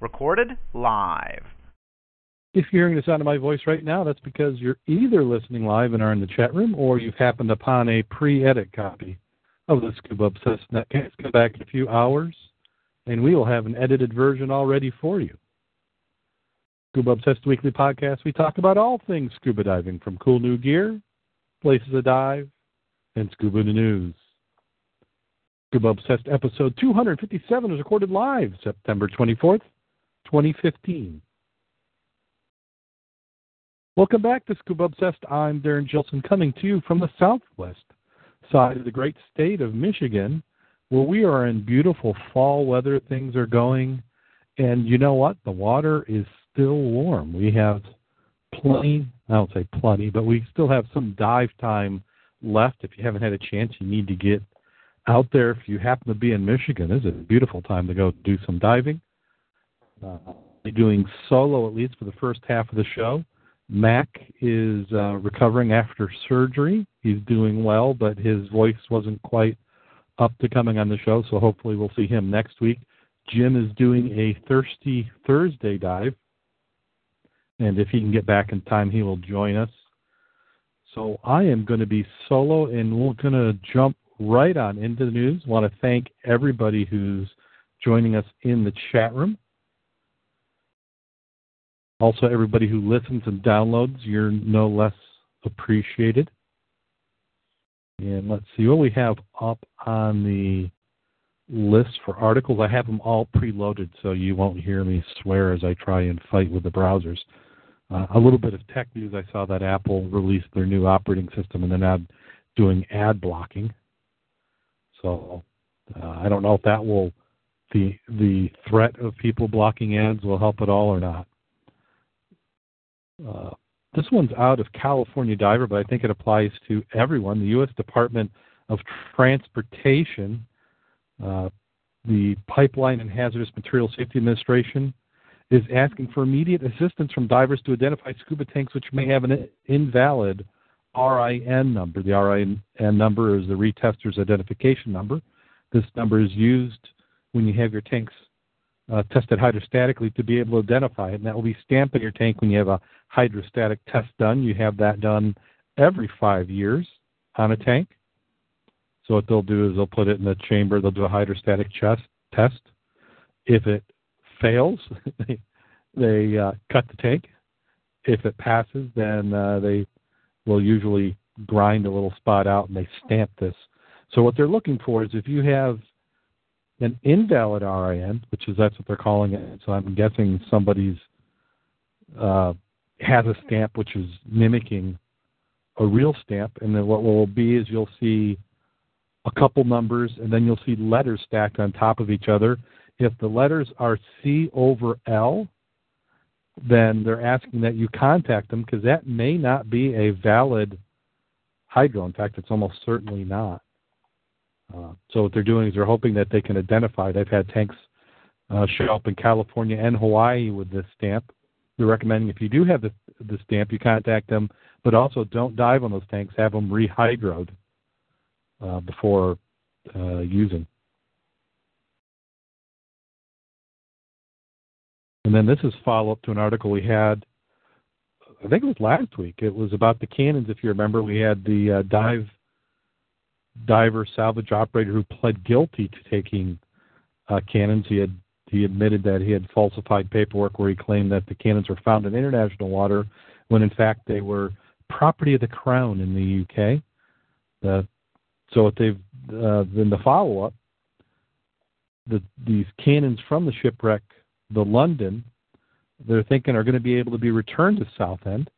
Recorded live. If you're hearing the sound of my voice right now, that's because you're either listening live and are in the chat room or you've happened upon a pre edit copy of the Scuba Obsessed Netcast. Come back in a few hours, and we will have an edited version all ready for you. Scuba Obsessed Weekly Podcast, we talk about all things scuba diving, from cool new gear, places to dive, and scuba news. Scuba Obsessed episode 257 is recorded live September 24th, 2015. Welcome back to Scuba Obsessed. I'm Darren Gilson coming to you from the Southwest side of the great state of Michigan, where we are in beautiful fall weather. Things are going, and you know what? The water is still warm. We have plenty, I don't say plenty, but we still have some dive time left. If you haven't had a chance, you need to get out there. If you happen to be in Michigan, this is a beautiful time to go do some diving. Uh, doing solo at least for the first half of the show. Mac is uh, recovering after surgery. He's doing well, but his voice wasn't quite up to coming on the show, so hopefully we'll see him next week. Jim is doing a Thirsty Thursday dive, and if he can get back in time, he will join us. So I am going to be solo, and we're going to jump right on into the news. I want to thank everybody who's joining us in the chat room. Also, everybody who listens and downloads, you're no less appreciated. And let's see what we have up on the list for articles. I have them all preloaded so you won't hear me swear as I try and fight with the browsers. Uh, a little bit of tech news. I saw that Apple released their new operating system and they're now doing ad blocking. So uh, I don't know if that will the the threat of people blocking ads will help at all or not. Uh, this one's out of California Diver, but I think it applies to everyone. The U.S. Department of Transportation, uh, the Pipeline and Hazardous Material Safety Administration, is asking for immediate assistance from divers to identify scuba tanks which may have an invalid RIN number. The RIN number is the retester's identification number. This number is used when you have your tanks uh, tested hydrostatically to be able to identify it, and that will be stamped in your tank when you have a hydrostatic test done. You have that done every five years on a tank. So what they'll do is they'll put it in the chamber. They'll do a hydrostatic chest test. If it fails, they, they uh, cut the tank. If it passes, then uh, they will usually grind a little spot out and they stamp this. So what they're looking for is if you have an invalid RIN, which is that's what they're calling it. So I'm guessing somebody's uh, has a stamp which is mimicking a real stamp, and then what will be is you'll see a couple numbers, and then you'll see letters stacked on top of each other. If the letters are C over L, then they're asking that you contact them because that may not be a valid hydro. In fact, it's almost certainly not. Uh, so what they're doing is they're hoping that they can identify. They've had tanks uh, show up in California and Hawaii with this stamp. They're recommending if you do have the, the stamp, you contact them, but also don't dive on those tanks. Have them rehydroed uh, before uh, using. And then this is follow up to an article we had. I think it was last week. It was about the cannons. If you remember, we had the uh, dive diver salvage operator who pled guilty to taking uh, cannons. He had he admitted that he had falsified paperwork where he claimed that the cannons were found in international water when in fact they were property of the crown in the UK. So what they've uh, in the follow up, the, these cannons from the shipwreck, the London, they're thinking are going to be able to be returned to Southend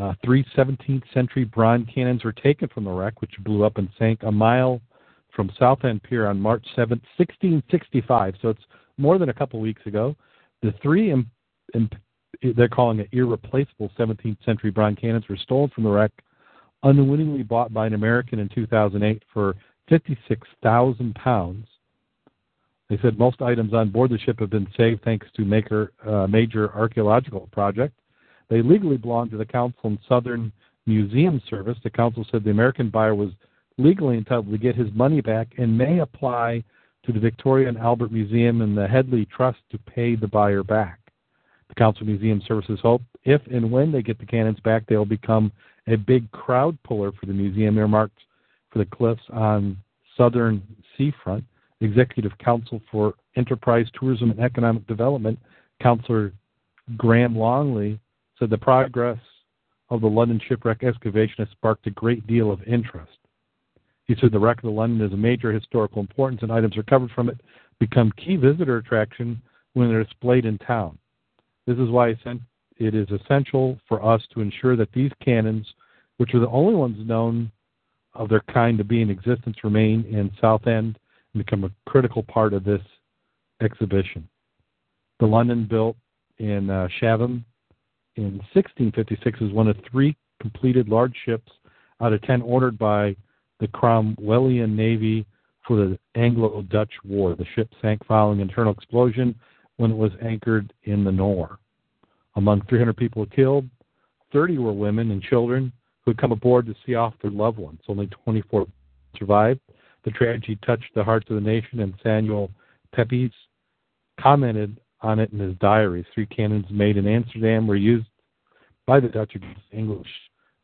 Uh, three 17th century bronze cannons were taken from the wreck, which blew up and sank a mile from Southend Pier on March 7, 1665. So it's more than a couple weeks ago. The three, they're calling it irreplaceable 17th century bronze cannons, were stolen from the wreck, unwittingly bought by an American in 2008 for 56,000 pounds. They said most items on board the ship have been saved thanks to maker, uh, major archaeological project. They legally belong to the Council and Southend Museum Service. The council said the American buyer was legally entitled to get his money back and may apply to the Victoria and Albert Museum and the Headley Trust to pay the buyer back. The Council Museum Services hope if and when they get the cannons back, they'll become a big crowd puller for the museum earmarked for the cliffs on Southend seafront. Executive Council for Enterprise, Tourism, and Economic Development, Councillor Graham Longley, said the progress of the London shipwreck excavation has sparked a great deal of interest. He said the wreck of the London is a major historical importance, and items recovered from it become key visitor attraction when they're displayed in town. This is why it is essential for us to ensure that these cannons, which are the only ones known of their kind to be in existence, remain in Southend and become a critical part of this exhibition. The London, built in uh, Chatham in 1656, is one of three completed large ships out of ten ordered by the Cromwellian Navy for the Anglo Dutch War. The ship sank following internal explosion when it was anchored in the Nore. Among 300 people killed, 30 were women and children who had come aboard to see off their loved ones. Only 24 survived. The tragedy touched the hearts of the nation, and Samuel Pepys commented on it in his diary. Three cannons made in Amsterdam were used by the Dutch against the English,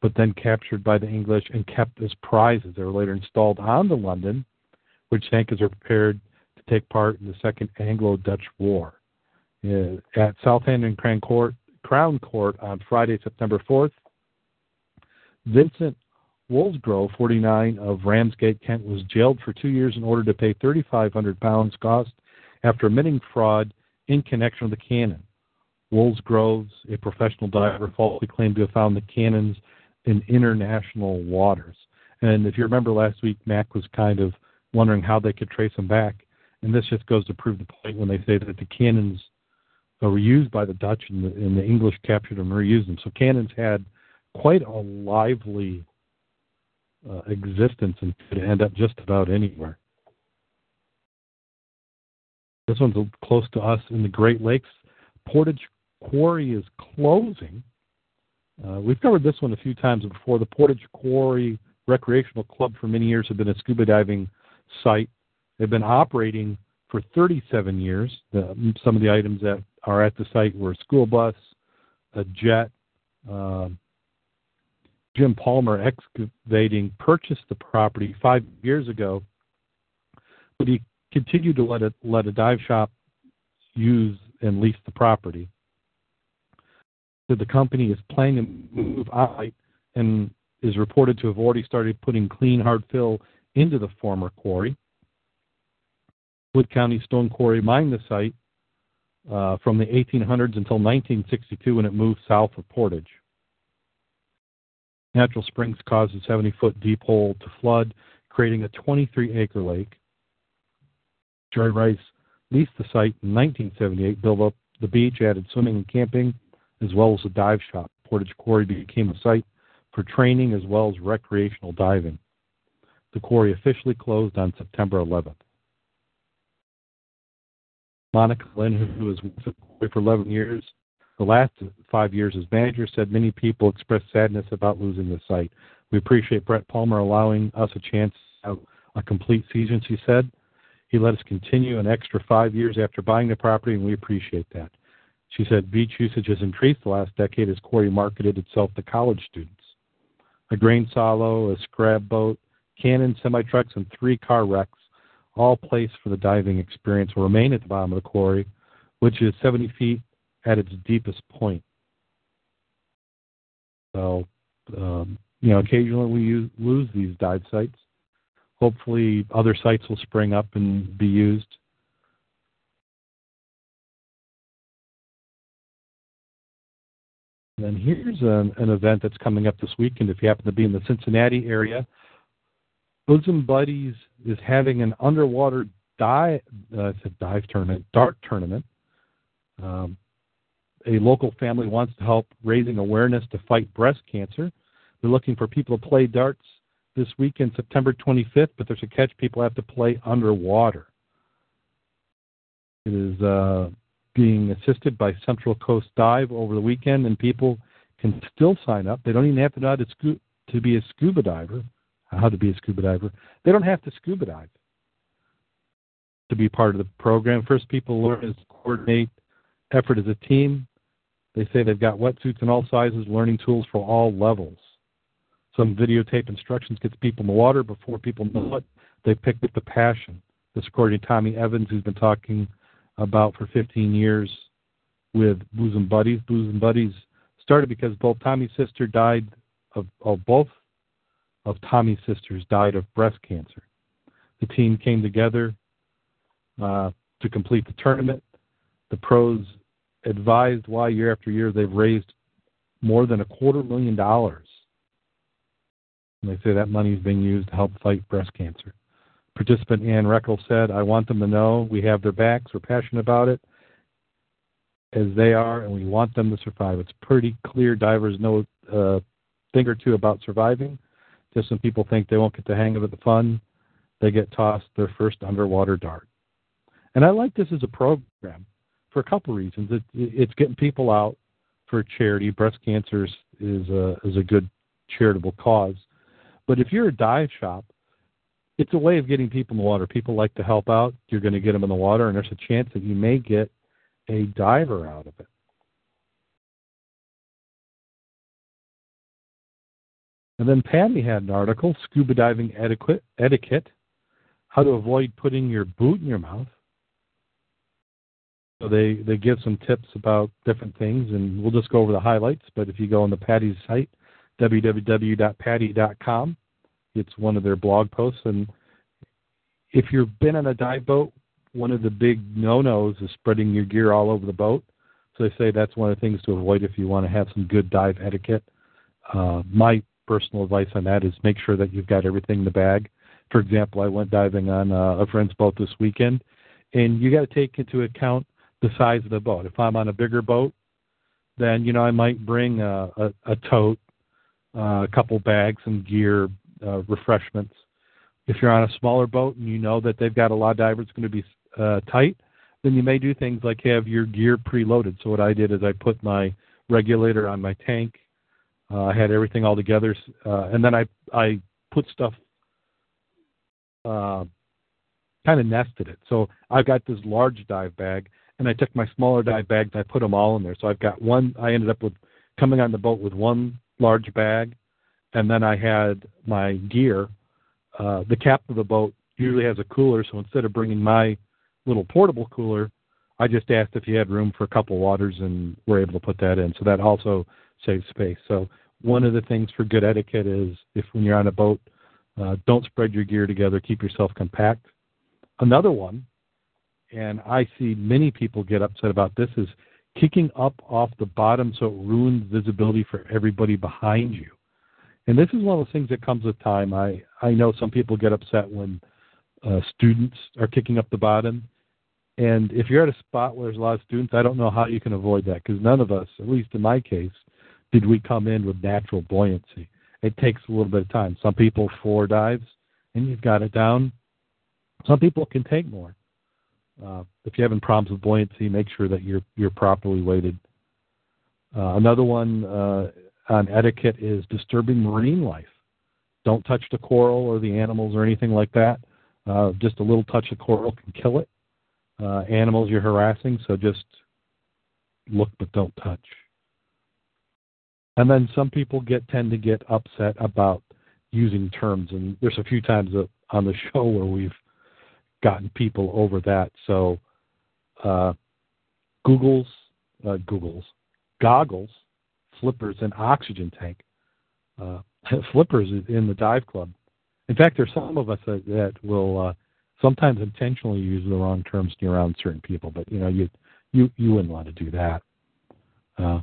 but then captured by the English and kept as prizes. They were later installed on the London, which as they prepared to take part in the Second Anglo-Dutch War. Uh, at Southampton Crown Court, Crown Court on Friday, September 4th, Vincent Woolsgrove, 49, of Ramsgate, Kent, was jailed for two years in order to pay 3,500 pounds cost after admitting fraud in connection with the cannon. Woolsgrove, a professional diver, falsely claimed to have found the cannons in international waters. And if you remember last week, Mac was kind of wondering how they could trace them back. And this just goes to prove the point when they say that the cannons were used by the Dutch and the, and the English captured them and reused them. So cannons had quite a lively uh, existence and could end up just about anywhere. This one's close to us in the Great Lakes. Portage Quarry is closing. Uh, we've covered this one a few times before. The Portage Quarry Recreational Club for many years have been a scuba diving site. They've been operating for 37 years. The, some of the items that are at the site were a school bus, a jet, uh, Jim Palmer Excavating purchased the property five years ago, but he continued to let a, let a dive shop use and lease the property. So the company is planning to move out and is reported to have already started putting clean hard fill into the former quarry. Wood County Stone Quarry mined the site uh, from the 1800s until 1962 when it moved south of Portage. Natural Springs caused a 70 foot deep hole to flood, creating a 23 acre lake. Jerry Rice leased the site in 1978, built up the beach, added swimming and camping, as well as a dive shop. Portage Quarry became a site for training as well as recreational diving. The quarry officially closed on September 11th. Monica Lynn, who was with the quarry for 11 years, the last five years as manager, said many people expressed sadness about losing the site. We appreciate Brett Palmer allowing us a chance to have a complete season, she said. He let us continue an extra five years after buying the property, and we appreciate that. She said beach usage has increased the last decade as Quarry marketed itself to college students. A grain silo, a scrab boat, cannon, semi trucks, and three car wrecks, all placed for the diving experience, will remain at the bottom of the quarry, which is 70 feet at its deepest point. So, um, you know, occasionally we use, lose these dive sites. Hopefully, other sites will spring up and be used. And here's an, an event that's coming up this weekend. If you happen to be in the Cincinnati area, Bosom Buddies is having an underwater dive, uh, dive tournament, dart tournament. Um, a local family wants to help raising awareness to fight breast cancer. They're looking for people to play darts this weekend, September 25th, but there's a catch. People have to play underwater. It is uh, being assisted by Central Coast Dive over the weekend, and people can still sign up. They don't even have to know how to, scu- to be a scuba diver, how to be a scuba diver. They don't have to scuba dive to be part of the program. First, people learn is coordinate effort as a team. They say they've got wetsuits in all sizes, learning tools for all levels. Some videotape instructions gets people in the water before people know it. They picked up the passion. This according to Tommy Evans, who's been talking about for 15 years with Bosom Buddies. Bosom Buddies started because both Tommy's sister died of, of both of Tommy's sisters died of breast cancer. The team came together uh, to complete the tournament. The pros advised why year after year they've raised more than a quarter million dollars. And they say that money is being used to help fight breast cancer. Participant Ann Reckel said, I want them to know we have their backs, we're passionate about it as they are, and we want them to survive. It's pretty clear divers know uh, a thing or two about surviving. Just when people think they won't get the hang of it, the fun, they get tossed their first underwater dart. And I like this as a program for a couple of reasons. It, it's getting people out for charity. Breast cancer is a, is a good charitable cause. But if you're a dive shop, it's a way of getting people in the water. People like to help out. You're going to get them in the water, and there's a chance that you may get a diver out of it. And then PADI had an article, Scuba Diving Etiquette, How to Avoid Putting Your Boot in Your Mouth. So they, they give some tips about different things, and we'll just go over the highlights. But if you go on the PADI's site, www.padi.com, it's one of their blog posts. And if you've been on a dive boat, one of the big no-nos is spreading your gear all over the boat. So they say that's one of the things to avoid if you want to have some good dive etiquette. Uh, my personal advice on that is make sure that you've got everything in the bag. For example, I went diving on uh, a friend's boat this weekend, and you got to take into account the size of the boat. If I'm on a bigger boat, then you know I might bring a, a, a tote, a couple bags, some gear, uh, refreshments. If you're on a smaller boat and you know that they've got a lot of divers going to be uh, tight, then you may do things like have your gear preloaded. So what I did is I put my regulator on my tank. Uh, I had everything all together, uh, and then I I put stuff uh, kind of nested it. So I've got this large dive bag, and I took my smaller dive bags and I put them all in there. So I've got one. I ended up with coming on the boat with one large bag, and then I had my gear. Uh, the captain of the boat usually has a cooler, so instead of bringing my little portable cooler, I just asked if he had room for a couple waters, and we're able to put that in. So that also saves space. So one of the things for good etiquette is if when you're on a boat, uh, don't spread your gear together. Keep yourself compact. Another one and I see many people get upset about this, is kicking up off the bottom so it ruins visibility for everybody behind you. And this is one of those things that comes with time. I, I know some people get upset when uh, students are kicking up the bottom. And if you're at a spot where there's a lot of students, I don't know how you can avoid that because none of us, at least in my case, did we come in with natural buoyancy. It takes a little bit of time. Some people four dives and you've got it down. Some people can take more. Uh, if you're having problems with buoyancy, make sure that you're you're properly weighted. Uh, another one uh, on etiquette is disturbing marine life. Don't touch the coral or the animals or anything like that. Uh, just a little touch of coral can kill it. Uh, animals you're harassing, so just look but don't touch. And then some people get tend to get upset about using terms, and there's a few times on the show where we've gotten people over that. So, uh, Google's, uh, Google's, goggles, flippers, and oxygen tank. Uh, flippers in the dive club. In fact, there's some of us that, that will uh, sometimes intentionally use the wrong terms around certain people, but you know, you you you wouldn't want to do that. Uh,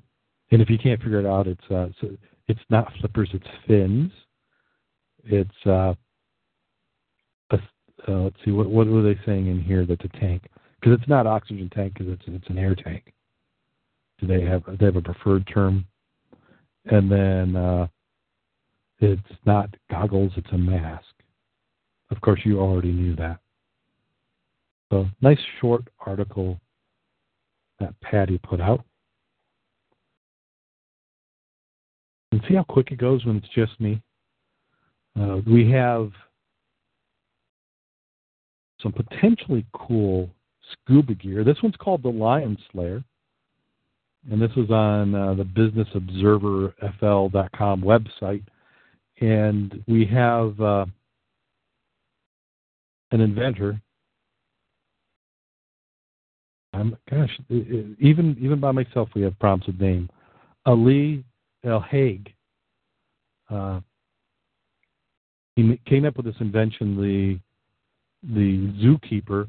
And if you can't figure it out, it's uh, it's not flippers, it's fins. It's uh, let's see what what were they saying in here that's a tank because it's not oxygen tank because it's it's an air tank. Do they have they have a preferred term? And then uh, it's not goggles, it's a mask. Of course, you already knew that. So nice short article that PADI put out. And see how quick it goes when it's just me. Uh, we have some potentially cool scuba gear. This one's called the Lion Slayer, and this is on uh, the BusinessObserverFL.com website. And we have uh, an inventor. I'm, gosh, even even by myself, we have problems with name. Ali El Haig. Uh, he came up with this invention, the the zookeeper,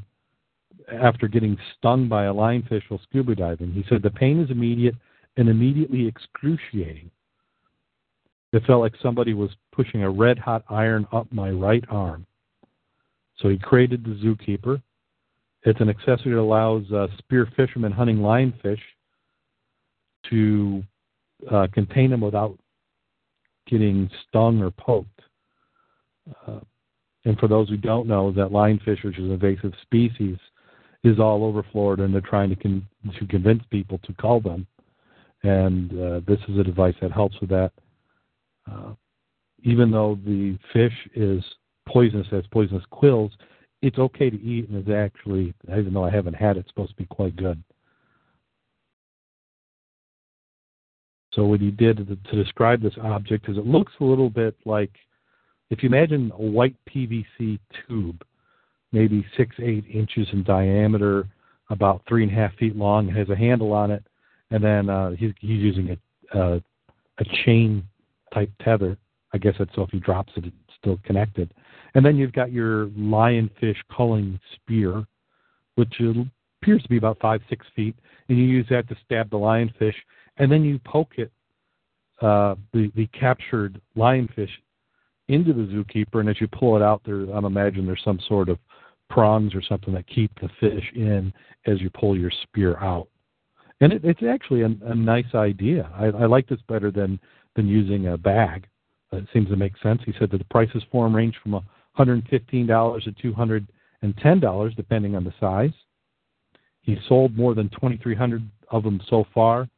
after getting stung by a lionfish while scuba diving. He said the pain is immediate and immediately excruciating. It felt like somebody was pushing a red hot iron up my right arm. So he created the zookeeper. It's an accessory that allows uh, spear fishermen hunting lionfish to uh, contain them without getting stung or poked. Uh, and for those who don't know, that lionfish, which is an invasive species, is all over Florida, and they're trying to con- to convince people to cull them. And uh, this is a device that helps with that. Uh, even though the fish is poisonous, has poisonous quills, it's okay to eat, and is actually, even though I haven't had it, it's supposed to be quite good. So what he did to describe this object is it looks a little bit like if you imagine a white PVC tube, maybe six, eight inches in diameter, about three and a half feet long, has a handle on it, and then uh, he's, he's using a, uh, a chain type tether. I guess that's so if he drops it, it's still connected. And then you've got your lionfish culling spear, which appears to be about five, six feet, and you use that to stab the lionfish, and then you poke it, uh, the the captured lionfish, into the zookeeper, and as you pull it out, there I'm imagine there's some sort of prongs or something that keep the fish in as you pull your spear out. And it, it's actually a, a nice idea. I, I like this better than than using a bag. It seems to make sense. He said that the prices for them range from $115 to $210, depending on the size. He sold more than 2,300 of them so far,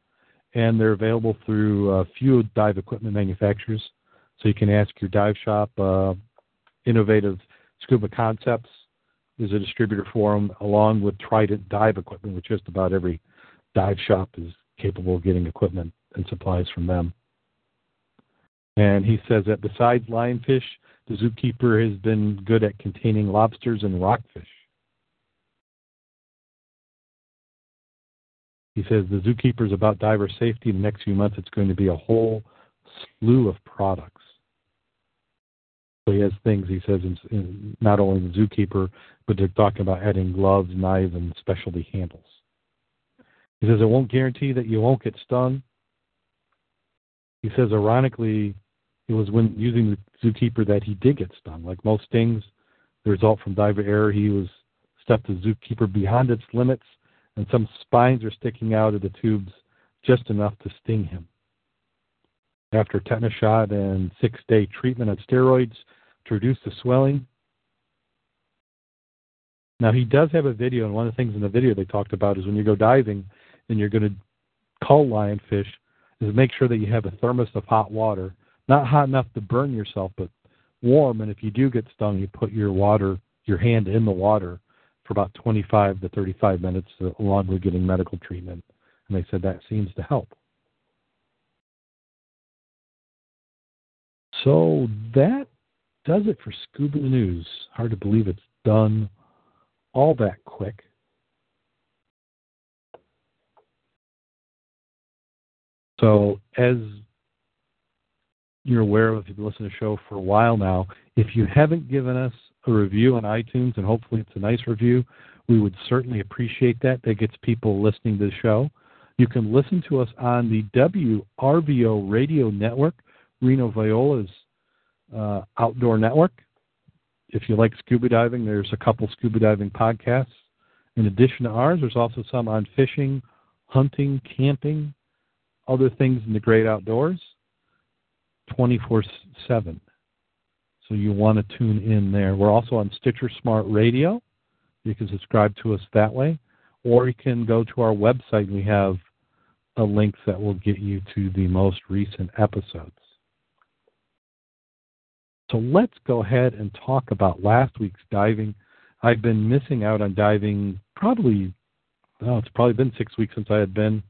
and they're available through a few dive equipment manufacturers. So you can ask your dive shop. Uh, Innovative Scuba Concepts is a distributor for them, along with Trident Dive Equipment, which just about every dive shop is capable of getting equipment and supplies from them. And he says that besides lionfish, the zookeeper has been good at containing lobsters and rockfish. He says the zookeeper is about diver safety. In the next few months, it's going to be a whole slew of products. He has things, he says, in, in not only the zookeeper, but they're talking about adding gloves, knives, and specialty handles. He says it won't guarantee that you won't get stung. He says, ironically, it was when using the zookeeper that he did get stung. Like most stings, the result from diver error, he was stepped the zookeeper beyond its limits, and some spines are sticking out of the tubes just enough to sting him. After tetanus shot and six day treatment of steroids to reduce the swelling. Now, he does have a video, and one of the things in the video they talked about is when you go diving and you're going to cull lionfish, is make sure that you have a thermos of hot water not hot enough to burn yourself, but warm. And if you do get stung, you put your water, your hand in the water for about 25 to 35 minutes, uh, along with getting medical treatment. And they said that seems to help. So that does it for Scuba News. Hard to believe it's done all that quick. So, as you're aware of if you've listened to the show for a while now. If you haven't given us a review on iTunes, and hopefully it's a nice review, we would certainly appreciate that. That gets people listening to the show. You can listen to us on the WRVO radio network, Reno Viola's uh, outdoor network. If you like scuba diving, there's a couple scuba diving podcasts. In addition to ours, there's also some on fishing, hunting, camping, other things in the great outdoors 24 7. So you want to tune in there. We're also on Stitcher Smart Radio. You can subscribe to us that way. Or you can go to our website. We have a link that will get you to the most recent episodes. So let's go ahead and talk about last week's diving. I've been missing out on diving probably, oh, it's probably been six weeks since I had been.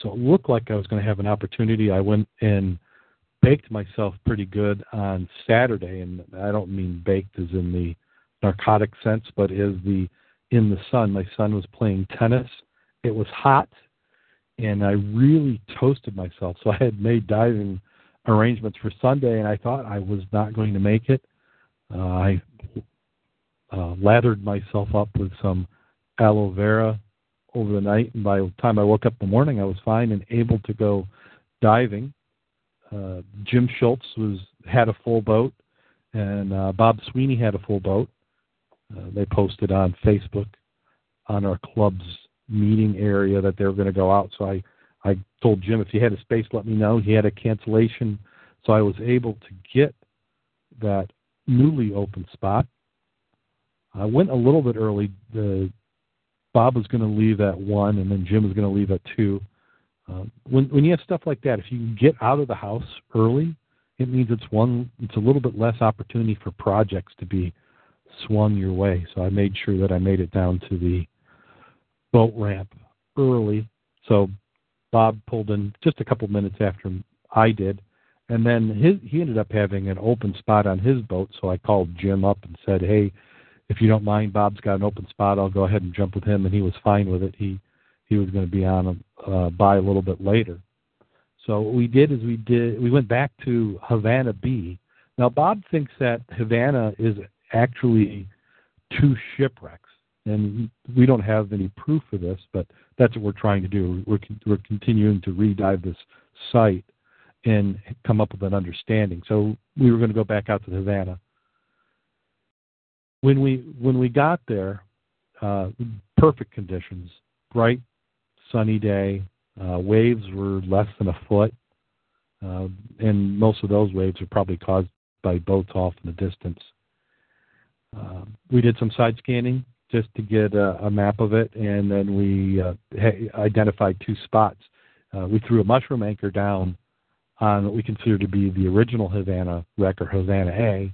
So it looked like I was going to have an opportunity. I went and baked myself pretty good on Saturday, and I don't mean baked as in the narcotic sense, but as the in the sun. My son was playing tennis. It was hot, and I really toasted myself. So I had made diving arrangements for Sunday, and I thought I was not going to make it. Uh, I uh, lathered myself up with some aloe vera over the night, and by the time I woke up in the morning, I was fine and able to go diving. Uh, Jim Schultz was had a full boat, and uh, Bob Sweeney had a full boat. Uh, they posted on Facebook on our club's meeting area that they were going to go out. So I, I told Jim if he had a space, let me know. He had a cancellation, so I was able to get that newly open spot. I went a little bit early. The Bob was going to leave at one, and then Jim was going to leave at two. Uh, when when you have stuff like that, if you can get out of the house early, it means it's one. It's a little bit less opportunity for projects to be swung your way. So I made sure that I made it down to the boat ramp early. So Bob pulled in just a couple minutes after I did. And then his, he ended up having an open spot on his boat. So I called Jim up and said, Hey, if you don't mind, Bob's got an open spot. I'll go ahead and jump with him. And he was fine with it. He he was going to be on a, uh, by a little bit later. So what we did is we did we went back to Havana B. Now Bob thinks that Havana is actually two shipwrecks, and we don't have any proof of this, but that's what we're trying to do. We're we're continuing to redive this site and come up with an understanding. So we were going to go back out to Havana. When we when we got there, uh, perfect conditions, bright, sunny day. Uh, waves were less than a foot, uh, and most of those waves are probably caused by boats off in the distance. Uh, we did some side scanning just to get a, a map of it, and then we uh, identified two spots. Uh, we threw a mushroom anchor down on what we consider to be the original Havana wreck or Havana A,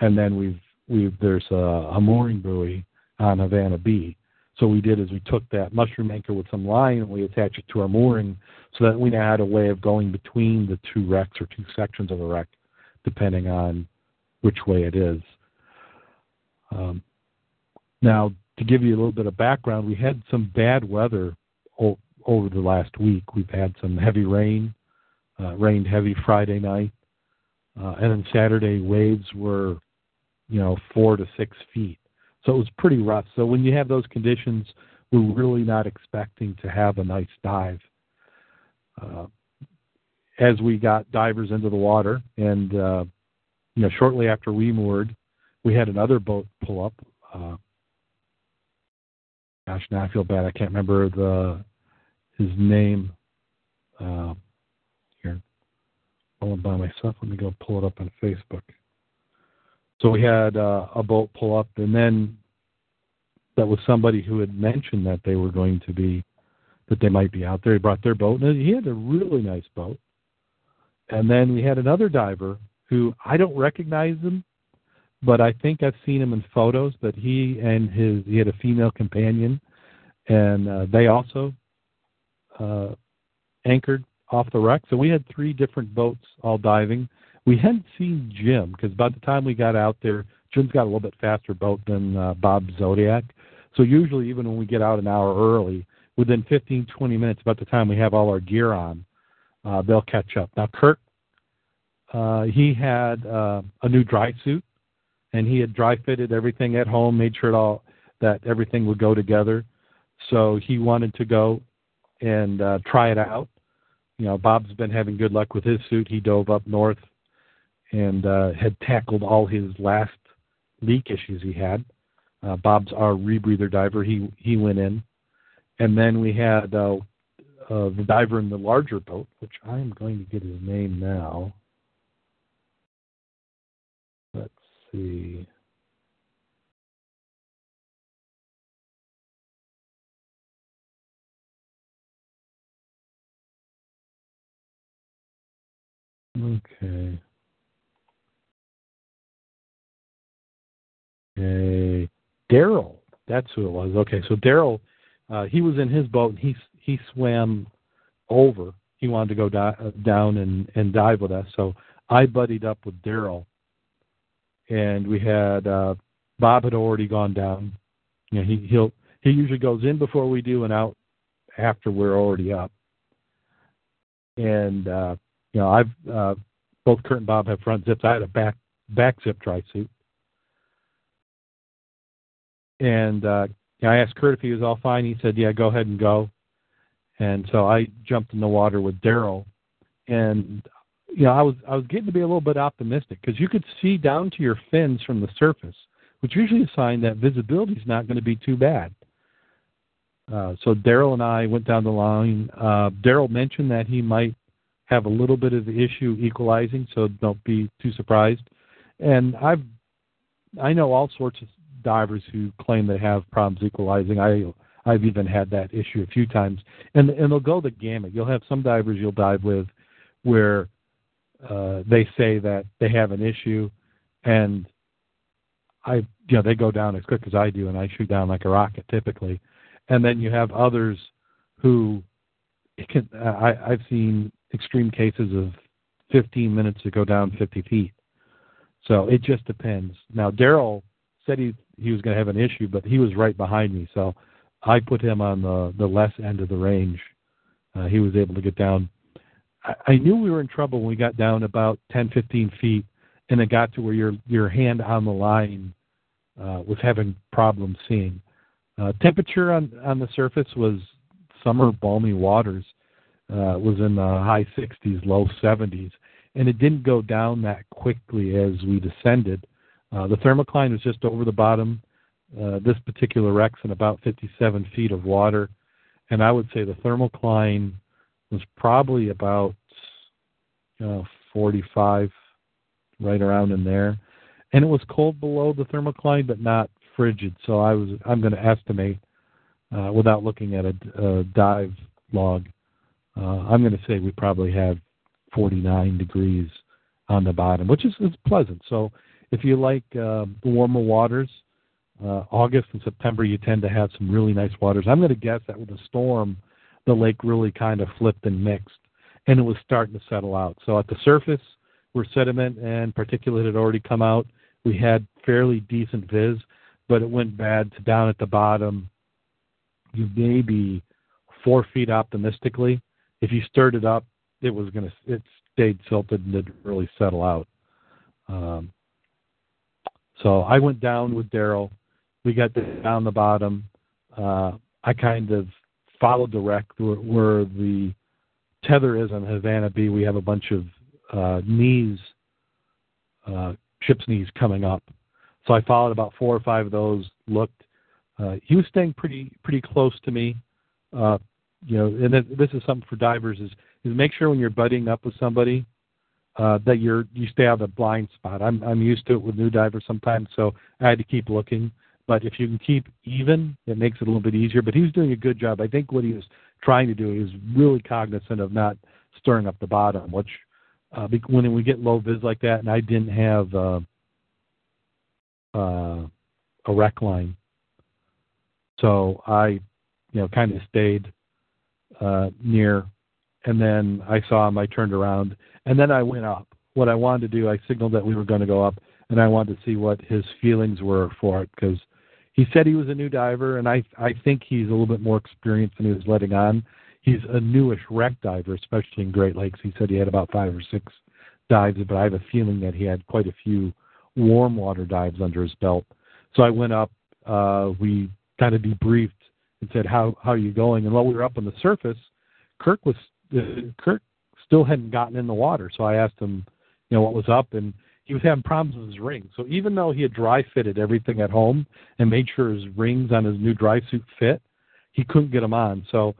and then we've we've there's a, a mooring buoy on Havana B. So what we did is we took that mushroom anchor with some line and we attached it to our mooring so that we now had a way of going between the two wrecks or two sections of a wreck, depending on which way it is. Um, now, to give you a little bit of background, we had some bad weather o- over the last week. We've had some heavy rain, uh, rained heavy Friday night, uh, and then Saturday waves were, you know, four to six feet. So it was pretty rough. So when you have those conditions, we're really not expecting to have a nice dive. Uh, as we got divers into the water, and uh, you know, shortly after we moored, we had another boat pull up. Uh, gosh, now I feel bad. I can't remember the his name. Uh, here, I'm by myself. Let me go pull it up on Facebook. So we had uh, a boat pull up, and then that was somebody who had mentioned that they were going to be that they might be out there. He brought their boat, and he had a really nice boat. And then we had another diver who I don't recognize him, but I think I've seen him in photos. But he and his he had a female companion, and uh, they also uh, anchored off the wreck. So we had three different boats all diving. We hadn't seen Jim because by the time we got out there, Jim's got a little bit faster boat than uh, Bob Zodiac. So usually, even when we get out an hour early, within 15, 20 minutes, about the time we have all our gear on, uh, they'll catch up. Now, Kirk, uh, he had uh, a new dry suit and he had dry fitted everything at home, made sure it all that everything would go together. So he wanted to go and uh, try it out. You know, Bob's been having good luck with his suit. He dove up north and uh, had tackled all his last leak issues he had. Uh, Bob's our rebreather diver. He he went in, and then we had uh, uh, the diver in the larger boat, which I am going to get his name now. Let's see. Okay. Okay. Daryl. That's who it was. Okay, so Daryl, uh, he was in his boat and he he swam over. He wanted to go di- uh, down and and dive with us. So I buddied up with Daryl, and we had uh, Bob had already gone down. You know, he he'll he usually goes in before we do and out after we're already up. And uh, you know, I've uh, both Kurt and Bob have front zips. I had a back back zip dry suit. And uh, you know, I asked Kurt if he was all fine. He said, "Yeah, go ahead and go." And so I jumped in the water with Daryl, and you know I was I was getting to be a little bit optimistic because you could see down to your fins from the surface, which usually is a sign that visibility is not going to be too bad. Uh, so Daryl and I went down the line. Uh, Daryl mentioned that he might have a little bit of the issue equalizing, so don't be too surprised. And I've I know all sorts of divers who claim they have problems equalizing. I I've even had that issue a few times, and and they'll go the gamut. You'll have some divers you'll dive with where uh, they say that they have an issue, and I you know they go down as quick as I do, and I shoot down like a rocket typically, and then you have others who can I I've seen extreme cases of 15 minutes to go down 50 feet. So it just depends. Now Daryl said he he was going to have an issue, but he was right behind me, so I put him on the the less end of the range. Uh, he was able to get down. I, knew we were in trouble when we got down about 10, 15 feet, and it got to where your your hand on the line uh, was having problems seeing. Uh, temperature on on the surface was summer balmy waters, uh, was in the high 60s, low 70s, and it didn't go down that quickly as we descended. Uh, the thermocline was just over the bottom. Uh, this particular wreck's in about 57 feet of water, and I would say the thermocline was probably about uh, 45, right around in there, and it was cold below the thermocline, but not frigid. So I was I'm going to estimate uh, without looking at a, a dive log uh, I'm going to say we probably have 49 degrees on the bottom, which is, is pleasant. So if you like uh, the warmer waters, uh, August and September, you tend to have some really nice waters. I'm going to guess that with the storm, the lake really kind of flipped and mixed, and it was starting to settle out. So at the surface, where sediment and particulate had already come out, we had fairly decent viz, but it went bad to down at the bottom. You may be four feet optimistically, if you stirred it up, it was going to it stayed silted and didn't really settle out. Um, so I went down with Daryl. We got down the bottom. Uh, I kind of followed the wreck where, where the tether is on Havana B. We have a bunch of uh, knees, uh, ship's knees coming up. So I followed about four or five of those. Looked. Uh, he was staying pretty pretty close to me. Uh, you know, and this is something for divers is is make sure when you're buddying up with somebody uh, that you're you stay out of the blind spot. I'm I'm used to it with new divers sometimes, so I had to keep looking. But if you can keep even, it makes it a little bit easier. But he was doing a good job. I think what he was trying to do is really cognizant of not stirring up the bottom, which uh, when we get low vis like that, and I didn't have uh, uh, a rec line, so I, you know, kind of stayed uh, near, and then I saw him. I turned around, and then I went up. What I wanted to do, I signaled that we were going to go up, and I wanted to see what his feelings were for it because he said he was a new diver, and I I think he's a little bit more experienced than he was letting on. He's a newish wreck diver, especially in Great Lakes. He said he had about five or six dives, but I have a feeling that he had quite a few warm water dives under his belt. So I went up. Uh, we kind of debriefed and said, "How how are you going?" And while we were up on the surface, Kirk was uh, Kirk still hadn't gotten in the water. So I asked him, you know, what was up, and he was having problems with his ring. So even though he had dry fitted everything at home and made sure his rings on his new dry suit fit, he couldn't get them on. So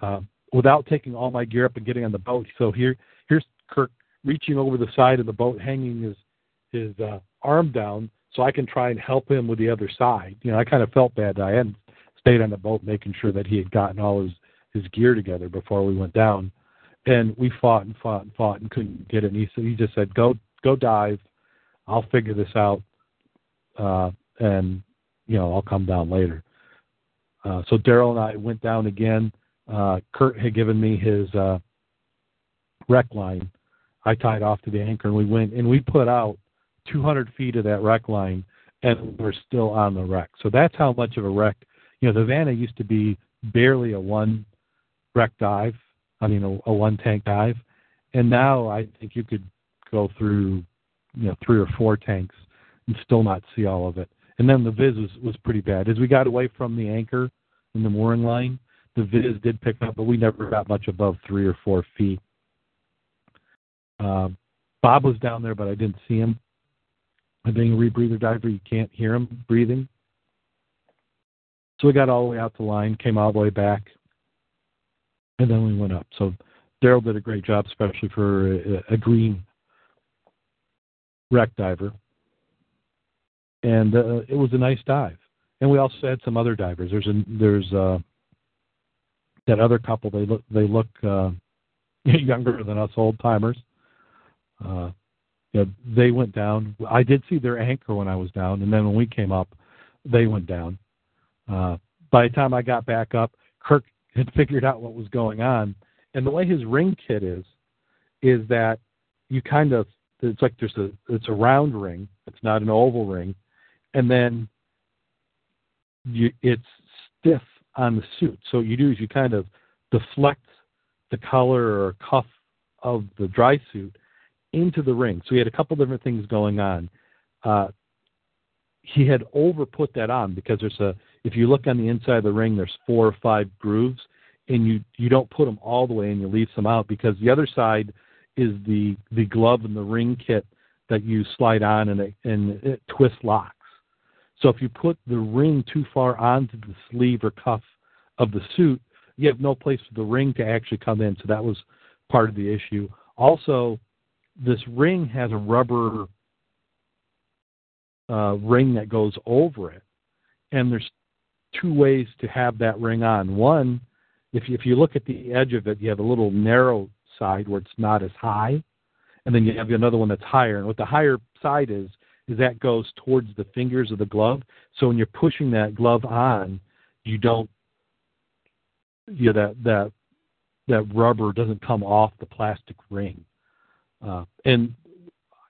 uh, without taking all my gear up and getting on the boat, so here here's Kirk reaching over the side of the boat, hanging his his uh, arm down so I can try and help him with the other side. You know, I kind of felt bad. I hadn't stayed on the boat making sure that he had gotten all his his gear together before we went down. And we fought and fought and fought and couldn't get it. And he said, he just said, "Go go dive. I'll figure this out, uh, and you know I'll come down later." Uh, so Daryl and I went down again. Uh, Kurt had given me his uh, wreck line. I tied off to the anchor, and we went and we put out 200 feet of that wreck line, and we're still on the wreck. So that's how much of a wreck. You know, the Vanna used to be barely a one wreck dive. I mean, a, a one tank dive, and now I think you could go through, you know, three or four tanks and still not see all of it. And then the viz was, was pretty bad. As we got away from the anchor and the mooring line, the viz did pick up, but we never got much above three or four feet. Uh, Bob was down there, but I didn't see him. Being a rebreather diver, you can't hear him breathing. So we got all the way out the line, came all the way back, and then we went up. So Daryl did a great job, especially for a, a green wreck diver. And uh, it was a nice dive. And we also had some other divers. There's a, there's uh, that other couple. They look they look uh, younger than us old timers. Uh, you know, they went down. I did see their anchor when I was down, and then when we came up, they went down. Uh, by the time I got back up, Kirk had figured out what was going on, and the way his ring kit is, is that you kind of it's like there's a it's a round ring. It's not an oval ring, and then you, it's stiff on the suit. So what you do is you kind of deflect the collar or cuff of the dry suit into the ring. So he had a couple different things going on. Uh, he had over put that on because there's a if you look on the inside of the ring, there's four or five grooves, and you you don't put them all the way and you leave some out because the other side is the the glove and the ring kit that you slide on and it, and it twist locks. So if you put the ring too far onto the sleeve or cuff of the suit, you have no place for the ring to actually come in. So that was part of the issue. Also, this ring has a rubber uh, ring that goes over it, and there's two ways to have that ring on. One, if you, if you look at the edge of it, you have a little narrow side where it's not as high, and then you have another one that's higher. And what the higher side is, is that goes towards the fingers of the glove. So when you're pushing that glove on, you don't, you know, that that that rubber doesn't come off the plastic ring. Uh, and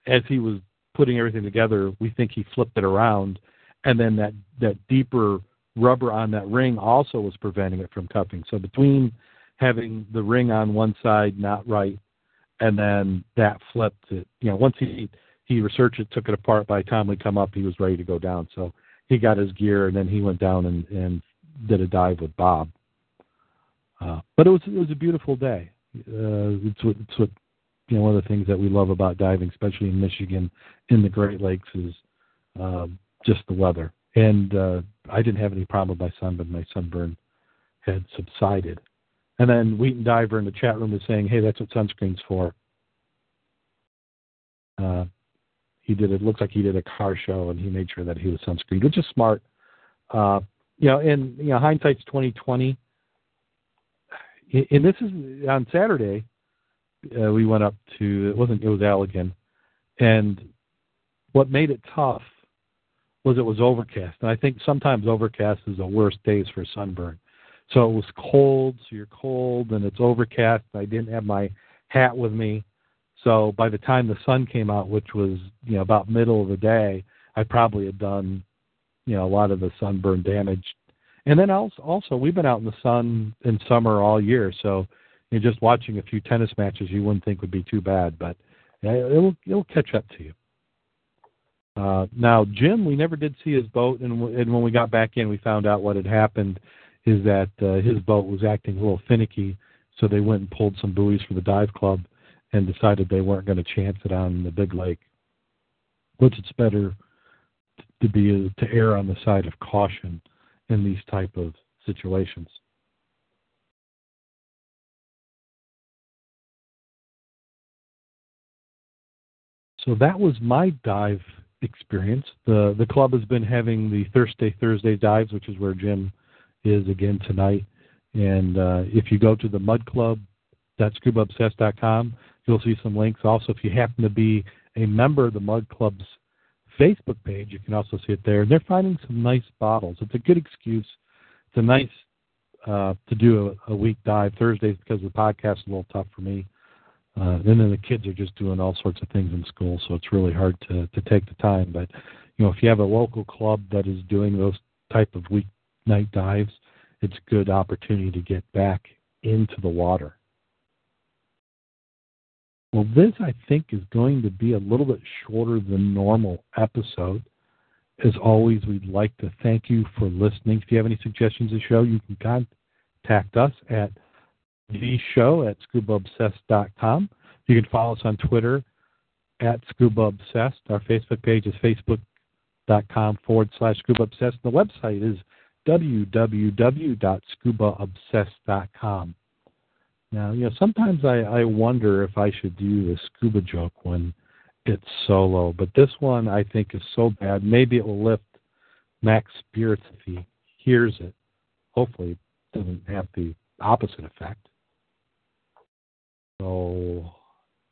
as he was putting everything together, we think he flipped it around, and then that that deeper rubber on that ring also was preventing it from cupping. So between having the ring on one side not right, and then that flipped it, you know, once he he researched it, took it apart. By the time we come up, he was ready to go down. So he got his gear, and then he went down and and did a dive with Bob. Uh, but it was it was a beautiful day. Uh, it's what it's what you know, one of the things that we love about diving, especially in Michigan, in the Great Lakes, is um, just the weather. And uh, I didn't have any problem with my. But my sunburn had subsided. And then Wheaton Diver in the chat room was saying, "Hey, that's what sunscreen's for." Uh, he did it. Looks like he did a car show, and he made sure that he was sunscreened, which is smart. Uh, you know, and you know, hindsight's twenty twenty. And this is on Saturday uh, we went up to it wasn't it was Allegan, and what made it tough was it was overcast, and I think sometimes overcast is the worst days for sunburn. So it was cold, so you're cold, and it's overcast. I didn't have my hat with me, so by the time the sun came out, which was you know about middle of the day, I probably had done you know a lot of the sunburn damage. And then also, also we've been out in the sun in summer all year, so you know, just watching a few tennis matches you wouldn't think would be too bad, but it'll it'll catch up to you. Uh, now, Jim, we never did see his boat, and, w- and when we got back in, we found out what had happened. Is that uh, his boat was acting a little finicky, so they went and pulled some buoys for the dive club and decided they weren't going to chance it on the big lake. Which it's better to be to err on the side of caution in these type of situations. So that was my dive experience. The the club has been having the Thursday Thursday dives, which is where Jim is again tonight. And uh, if you go to the Mud Club, that's you'll see some links. Also, if you happen to be a member of the Mud Club's Facebook page, you can also see it there. And they're finding some nice bottles. It's a good excuse. It's a nice uh, to do a, a week dive. Thursdays because the podcast is a little tough for me. Uh, and then the kids are just doing all sorts of things in school, so it's really hard to to take the time. But you know, if you have a local club that is doing those type of weeknight dives, it's a good opportunity to get back into the water. Well, this I think is going to be a little bit shorter than normal episode. As always, we'd like to thank you for listening. If you have any suggestions the show, you can contact us at the show at scubaobsessed.com. You can follow us on Twitter at scubaobsessed. Our Facebook page is facebook.com forward slash scubaobsessed. The website is www.scubaobsessed.com. Now, you know, sometimes I, I wonder if I should do the scuba joke when it's solo, but this one I think is so bad. Maybe it will lift Mac's spirits if he hears it. Hopefully, it doesn't have the opposite effect. So,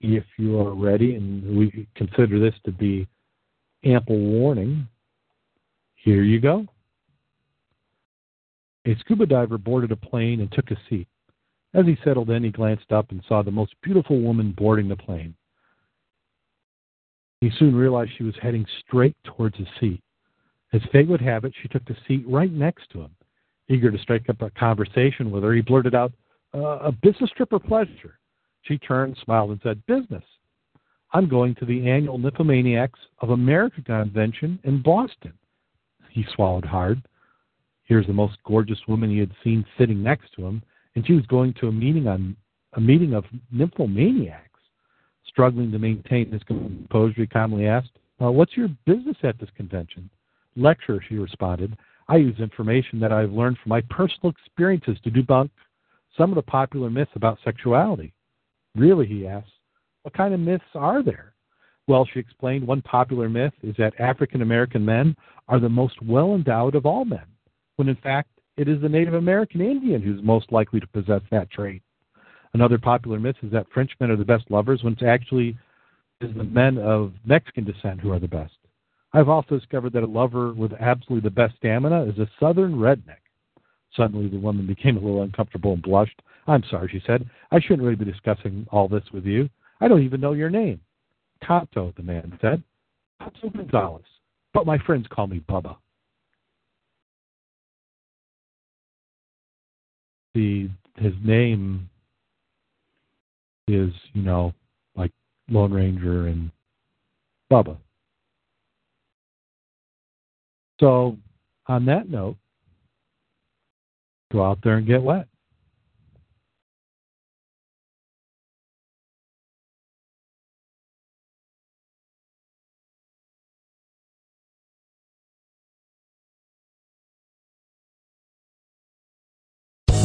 if you are ready, and we consider this to be ample warning, here you go. A scuba diver boarded a plane and took a seat. As he settled in, he glanced up and saw the most beautiful woman boarding the plane. He soon realized she was heading straight towards his seat. As fate would have it, she took the seat right next to him. Eager to strike up a conversation with her, he blurted out, uh, A business trip or pleasure? She turned, smiled, and said, Business. I'm going to the annual Nymphomaniacs of America convention in Boston. He swallowed hard. Here's the most gorgeous woman he had seen sitting next to him, and she was going to a meeting on a meeting of nymphomaniacs. Struggling to maintain his composure, he calmly asked, uh, "What's your business at this convention?" Lecture, she responded. I use information that I've learned from my personal experiences to debunk some of the popular myths about sexuality. Really, he asked, what kind of myths are there? Well, she explained, one popular myth is that African American men are the most well endowed of all men, when in fact it is the Native American Indian who's most likely to possess that trait. Another popular myth is that Frenchmen are the best lovers, when it's actually is the men of Mexican descent who are the best. I've also discovered that a lover with absolutely the best stamina is a southern redneck. Suddenly, the woman became a little uncomfortable and blushed. I'm sorry, she said. I shouldn't really be discussing all this with you. I don't even know your name. Tonto, the man said. Tonto Gonzalez. But my friends call me Bubba. The his name is, you know, like Lone Ranger and Bubba. So on that note, go out there and get wet.